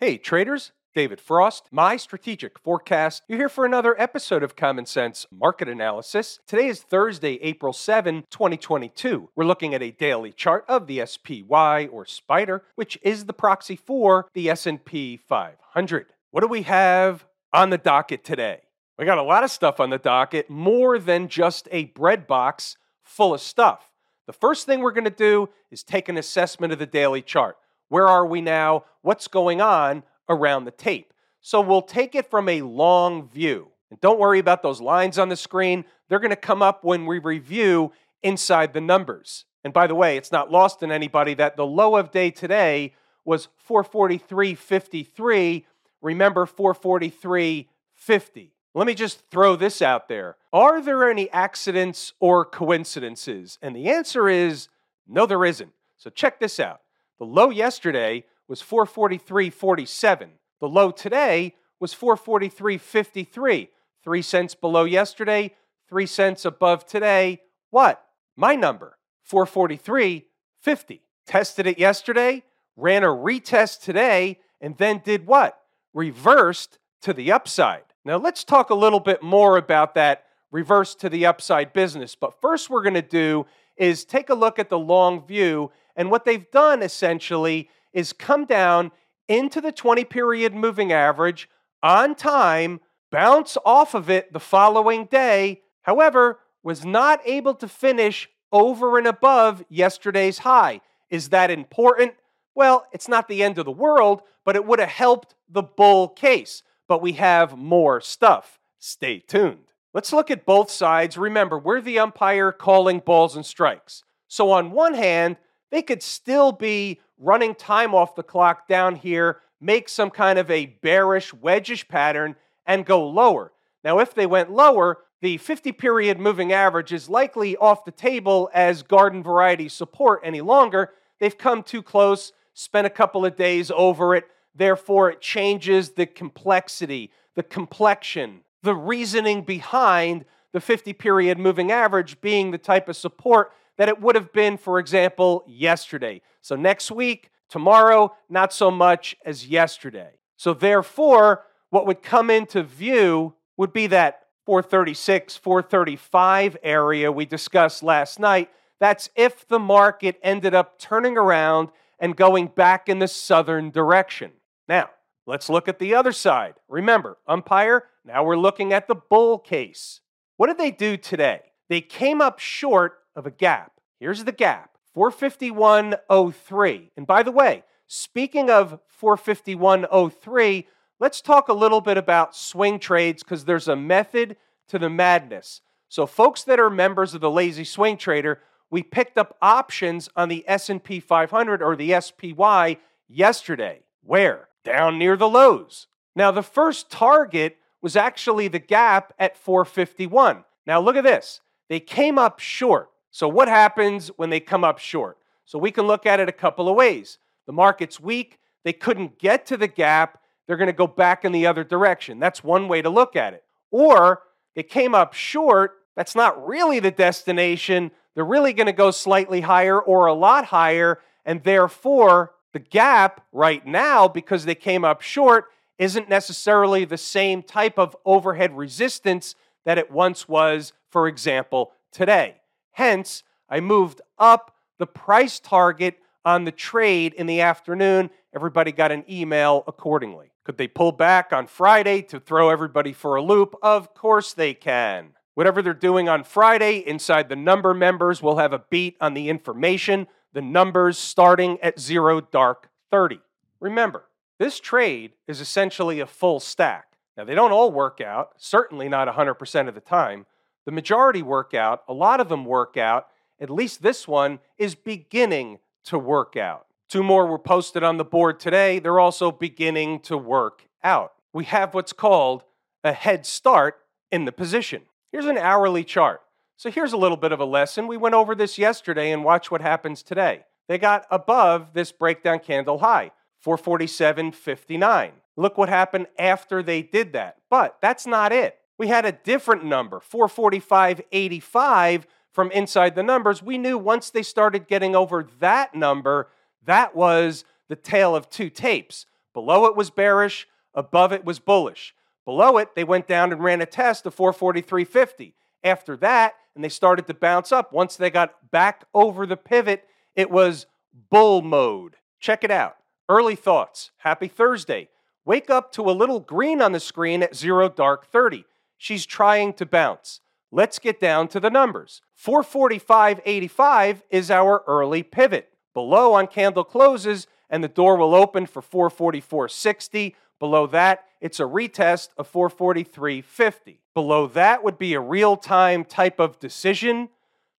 Hey, traders. David Frost, my strategic forecast. You're here for another episode of Common Sense Market Analysis. Today is Thursday, April 7, 2022. We're looking at a daily chart of the SPY or Spider, which is the proxy for the S&P 500. What do we have on the docket today? We got a lot of stuff on the docket, more than just a bread box full of stuff. The first thing we're going to do is take an assessment of the daily chart. Where are we now? What's going on around the tape? So we'll take it from a long view. And don't worry about those lines on the screen. They're going to come up when we review inside the numbers. And by the way, it's not lost in anybody that the low of day today was 443.53. Remember 443.50. Let me just throw this out there. Are there any accidents or coincidences? And the answer is no, there isn't. So check this out. The low yesterday was 443.47. The low today was 443.53. Three cents below yesterday, three cents above today. What? My number, 443.50. Tested it yesterday, ran a retest today, and then did what? Reversed to the upside. Now, let's talk a little bit more about that reverse to the upside business. But first, we're going to do is take a look at the long view. And what they've done essentially is come down into the 20 period moving average on time, bounce off of it the following day. However, was not able to finish over and above yesterday's high. Is that important? Well, it's not the end of the world, but it would have helped the bull case but we have more stuff. Stay tuned. Let's look at both sides. Remember, we're the umpire calling balls and strikes. So, on one hand, they could still be running time off the clock down here, make some kind of a bearish, wedgish pattern, and go lower. Now, if they went lower, the 50 period moving average is likely off the table as garden variety support any longer. They've come too close, spent a couple of days over it. Therefore, it changes the complexity, the complexion, the reasoning behind the 50 period moving average being the type of support that it would have been, for example, yesterday. So, next week, tomorrow, not so much as yesterday. So, therefore, what would come into view would be that 436, 435 area we discussed last night. That's if the market ended up turning around and going back in the southern direction. Now, let's look at the other side. Remember, umpire, now we're looking at the bull case. What did they do today? They came up short of a gap. Here's the gap 451.03. And by the way, speaking of 451.03, let's talk a little bit about swing trades because there's a method to the madness. So folks that are members of the lazy swing trader, we picked up options on the S&P 500 or the SPY yesterday. Where? down near the lows. Now, the first target was actually the gap at 451. Now, look at this. They came up short. So, what happens when they come up short? So, we can look at it a couple of ways. The market's weak, they couldn't get to the gap, they're going to go back in the other direction. That's one way to look at it. Or they came up short, that's not really the destination. They're really going to go slightly higher or a lot higher, and therefore the gap right now, because they came up short, isn't necessarily the same type of overhead resistance that it once was, for example, today. Hence, I moved up the price target on the trade in the afternoon. Everybody got an email accordingly. Could they pull back on Friday to throw everybody for a loop? Of course they can. Whatever they're doing on Friday, inside the number members will have a beat on the information the numbers starting at zero dark 30. Remember, this trade is essentially a full stack. Now, they don't all work out, certainly not 100% of the time. The majority work out, a lot of them work out. At least this one is beginning to work out. Two more were posted on the board today. They're also beginning to work out. We have what's called a head start in the position. Here's an hourly chart. So here's a little bit of a lesson. We went over this yesterday and watch what happens today. They got above this breakdown candle high, 447.59. Look what happened after they did that. But that's not it. We had a different number, 445.85 from inside the numbers. We knew once they started getting over that number, that was the tail of two tapes. Below it was bearish, above it was bullish. Below it, they went down and ran a test of 443.50. After that, and they started to bounce up. Once they got back over the pivot, it was bull mode. Check it out. Early thoughts. Happy Thursday. Wake up to a little green on the screen at zero dark 30. She's trying to bounce. Let's get down to the numbers. 445.85 is our early pivot. Below on candle closes, and the door will open for 444.60. Below that, it's a retest of 443.50. Below that would be a real time type of decision.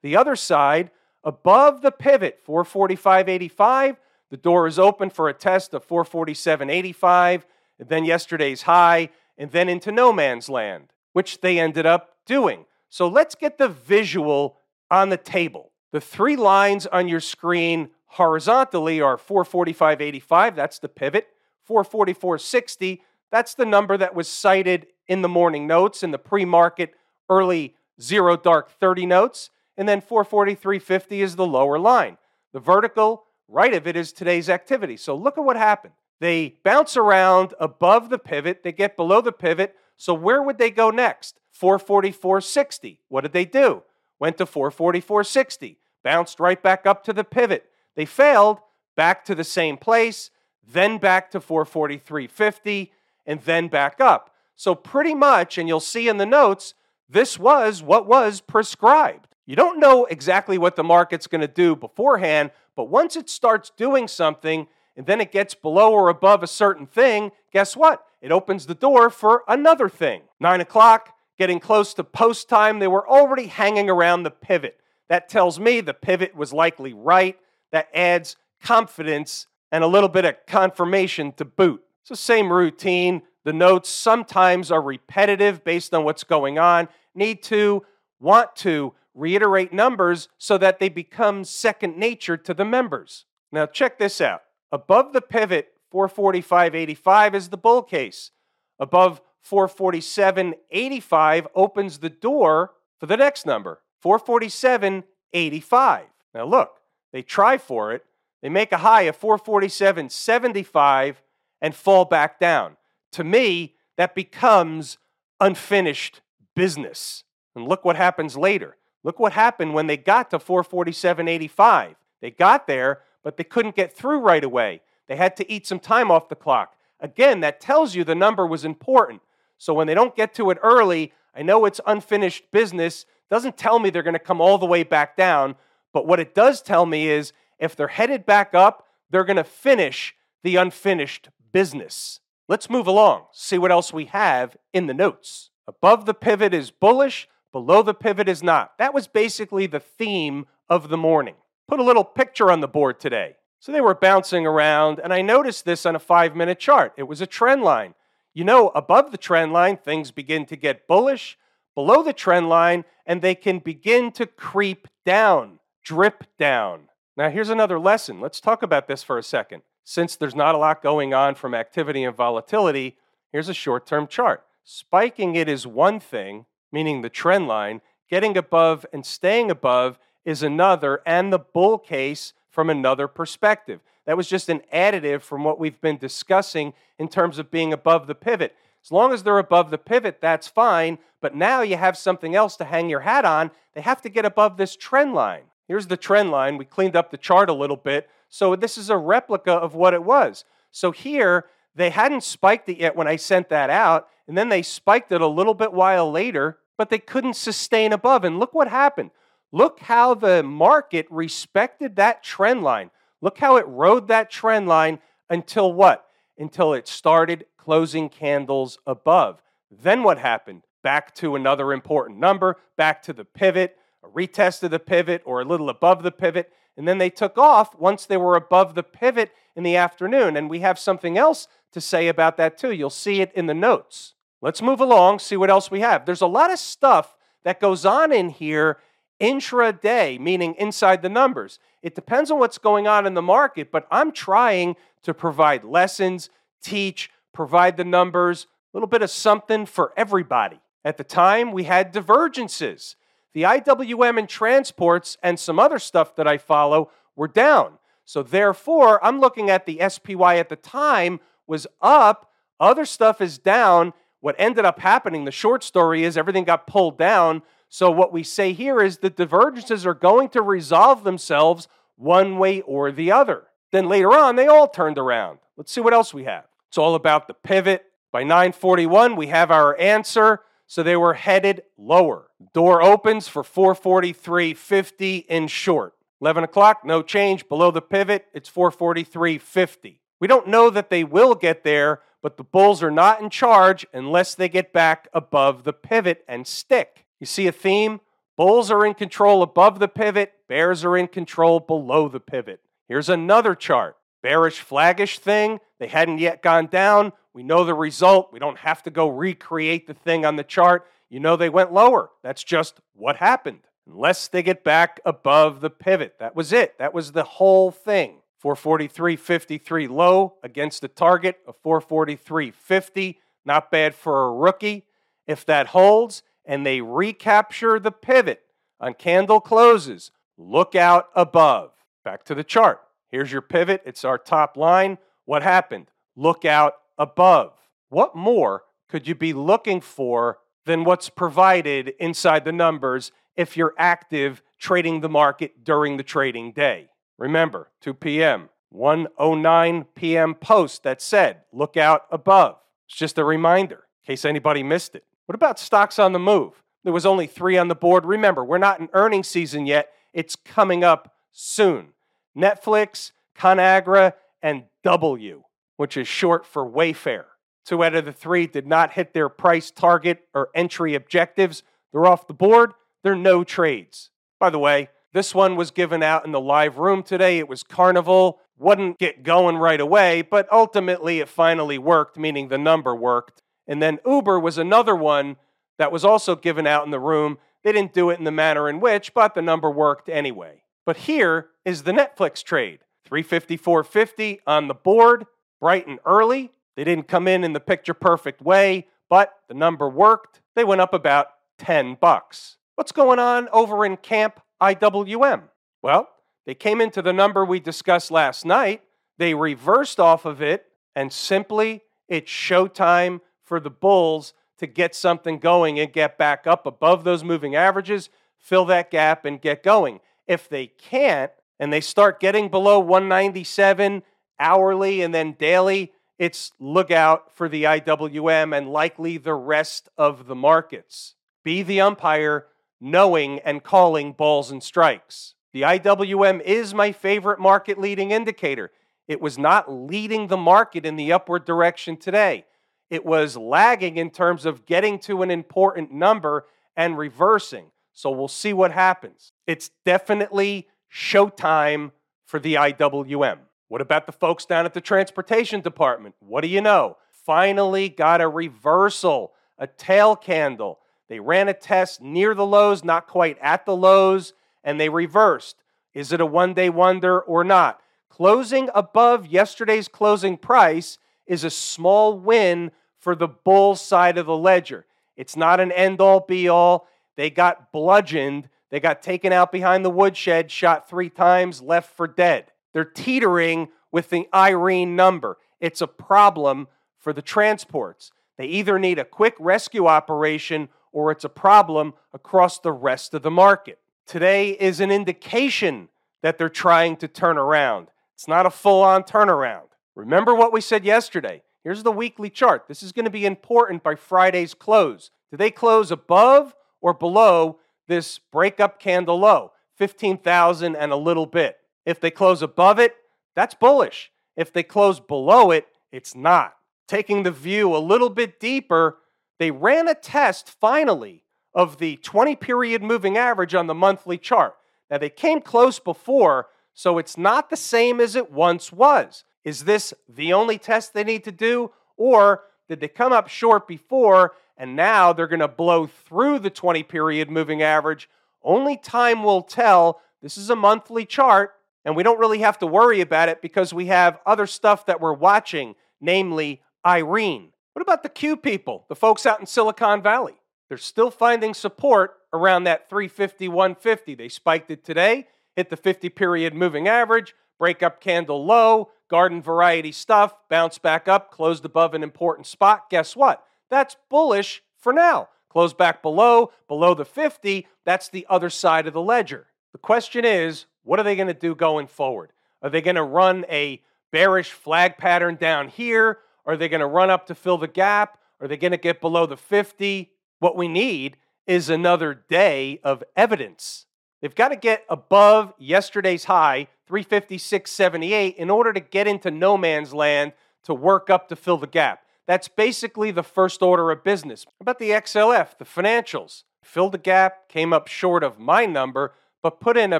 The other side, above the pivot, 445.85, the door is open for a test of 447.85, and then yesterday's high, and then into no man's land, which they ended up doing. So let's get the visual on the table. The three lines on your screen horizontally are 445.85, that's the pivot, 444.60, that's the number that was cited in the morning notes in the pre market early zero dark 30 notes, and then 443.50 is the lower line. The vertical right of it is today's activity. So look at what happened. They bounce around above the pivot, they get below the pivot. So where would they go next? 444.60. What did they do? Went to 444.60, bounced right back up to the pivot. They failed, back to the same place, then back to 443.50, and then back up. So, pretty much, and you'll see in the notes, this was what was prescribed. You don't know exactly what the market's going to do beforehand, but once it starts doing something and then it gets below or above a certain thing, guess what? It opens the door for another thing. Nine o'clock, getting close to post time, they were already hanging around the pivot. That tells me the pivot was likely right. That adds confidence and a little bit of confirmation to boot. It's the same routine. The notes sometimes are repetitive based on what's going on. Need to, want to reiterate numbers so that they become second nature to the members. Now, check this out. Above the pivot, 445.85 is the bull case. Above 447.85 opens the door for the next number, 447.85. Now look, they try for it. They make a high of 447.75 and fall back down. To me, that becomes unfinished business. And look what happens later. Look what happened when they got to 447.85. They got there, but they couldn't get through right away. They had to eat some time off the clock. Again, that tells you the number was important. So when they don't get to it early, I know it's unfinished business. Doesn't tell me they're going to come all the way back down, but what it does tell me is if they're headed back up, they're going to finish the unfinished business. Let's move along, see what else we have in the notes. Above the pivot is bullish, below the pivot is not. That was basically the theme of the morning. Put a little picture on the board today. So they were bouncing around, and I noticed this on a five minute chart. It was a trend line. You know, above the trend line, things begin to get bullish, below the trend line, and they can begin to creep down, drip down. Now, here's another lesson. Let's talk about this for a second. Since there's not a lot going on from activity and volatility, here's a short term chart. Spiking it is one thing, meaning the trend line. Getting above and staying above is another, and the bull case from another perspective. That was just an additive from what we've been discussing in terms of being above the pivot. As long as they're above the pivot, that's fine. But now you have something else to hang your hat on. They have to get above this trend line. Here's the trend line. We cleaned up the chart a little bit. So this is a replica of what it was. So here, they hadn't spiked it yet when I sent that out. And then they spiked it a little bit while later, but they couldn't sustain above. And look what happened. Look how the market respected that trend line. Look how it rode that trend line until what? Until it started closing candles above. Then what happened? Back to another important number, back to the pivot, a retest of the pivot or a little above the pivot. And then they took off once they were above the pivot in the afternoon. And we have something else to say about that too. You'll see it in the notes. Let's move along, see what else we have. There's a lot of stuff that goes on in here intraday, meaning inside the numbers. It depends on what's going on in the market, but I'm trying to provide lessons, teach, provide the numbers, a little bit of something for everybody. At the time, we had divergences. The IWM and transports and some other stuff that I follow were down. So, therefore, I'm looking at the SPY at the time was up, other stuff is down. What ended up happening, the short story is everything got pulled down. So, what we say here is the divergences are going to resolve themselves one way or the other. Then later on, they all turned around. Let's see what else we have. It's all about the pivot. By 941, we have our answer. So they were headed lower. Door opens for 443.50 in short. 11 o'clock, no change. Below the pivot, it's 443.50. We don't know that they will get there, but the Bulls are not in charge unless they get back above the pivot and stick. You see a theme? Bulls are in control above the pivot, Bears are in control below the pivot. Here's another chart. Bearish flaggish thing. They hadn't yet gone down. We know the result. We don't have to go recreate the thing on the chart. You know they went lower. That's just what happened. Unless they get back above the pivot. That was it. That was the whole thing. 443.53 low against the target of 443.50. Not bad for a rookie. If that holds and they recapture the pivot on candle closes, look out above. Back to the chart. Here's your pivot. It's our top line. What happened? Look out above. What more could you be looking for than what's provided inside the numbers if you're active trading the market during the trading day? Remember, 2 p.m., 109 p.m. post that said, look out above. It's just a reminder in case anybody missed it. What about stocks on the move? There was only three on the board. Remember, we're not in earnings season yet. It's coming up soon. Netflix, ConAgra, and W which is short for Wayfair. Two out of the three did not hit their price target or entry objectives. They're off the board. They're no trades. By the way, this one was given out in the live room today. It was Carnival. Wouldn't get going right away, but ultimately it finally worked, meaning the number worked. And then Uber was another one that was also given out in the room. They didn't do it in the manner in which, but the number worked anyway. But here is the Netflix trade 354.50 on the board bright and early. They didn't come in in the picture perfect way, but the number worked. They went up about 10 bucks. What's going on over in Camp IWM? Well, they came into the number we discussed last night. They reversed off of it, and simply it's showtime for the Bulls to get something going and get back up above those moving averages, fill that gap, and get going. If they can't, and they start getting below 197 hourly and then daily, it's look out for the IWM and likely the rest of the markets. Be the umpire, knowing and calling balls and strikes. The IWM is my favorite market leading indicator. It was not leading the market in the upward direction today. It was lagging in terms of getting to an important number and reversing. So we'll see what happens. It's definitely showtime for the IWM. What about the folks down at the transportation department? What do you know? Finally got a reversal, a tail candle. They ran a test near the lows, not quite at the lows, and they reversed. Is it a one day wonder or not? Closing above yesterday's closing price is a small win for the bull side of the ledger. It's not an end all be all. They got bludgeoned. They got taken out behind the woodshed, shot three times, left for dead. They're teetering with the Irene number. It's a problem for the transports. They either need a quick rescue operation or it's a problem across the rest of the market. Today is an indication that they're trying to turn around. It's not a full on turnaround. Remember what we said yesterday. Here's the weekly chart. This is going to be important by Friday's close. Do they close above or below this breakup candle low? 15,000 and a little bit. If they close above it, that's bullish. If they close below it, it's not. Taking the view a little bit deeper, they ran a test finally of the 20 period moving average on the monthly chart. Now, they came close before, so it's not the same as it once was. Is this the only test they need to do? Or did they come up short before and now they're going to blow through the 20 period moving average? Only time will tell. This is a monthly chart, and we don't really have to worry about it because we have other stuff that we're watching, namely Irene. What about the Q people, the folks out in Silicon Valley? They're still finding support around that 350, 150. They spiked it today, hit the 50 period moving average, breakup candle low, garden variety stuff, bounce back up, closed above an important spot. Guess what? That's bullish for now. Close back below, below the 50, that's the other side of the ledger. The question is, what are they going to do going forward? Are they going to run a bearish flag pattern down here? Are they going to run up to fill the gap? Are they going to get below the 50? What we need is another day of evidence. They've got to get above yesterday's high, 356.78, in order to get into no man's land to work up to fill the gap. That's basically the first order of business. About the XLF, the financials? Filled the gap, came up short of my number, but put in a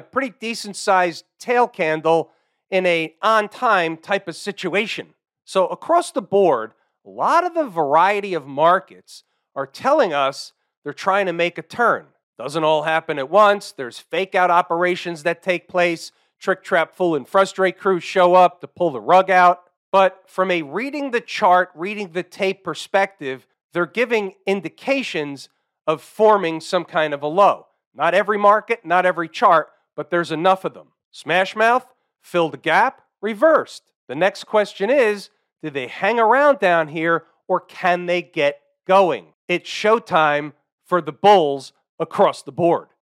pretty decent sized tail candle in a on time type of situation. So across the board, a lot of the variety of markets are telling us they're trying to make a turn. Doesn't all happen at once. There's fake out operations that take place. Trick, trap, fool, and frustrate crews show up to pull the rug out. But from a reading the chart, reading the tape perspective, they're giving indications of forming some kind of a low. Not every market, not every chart, but there's enough of them. Smash mouth, fill the gap, reversed. The next question is do they hang around down here or can they get going? It's showtime for the Bulls across the board.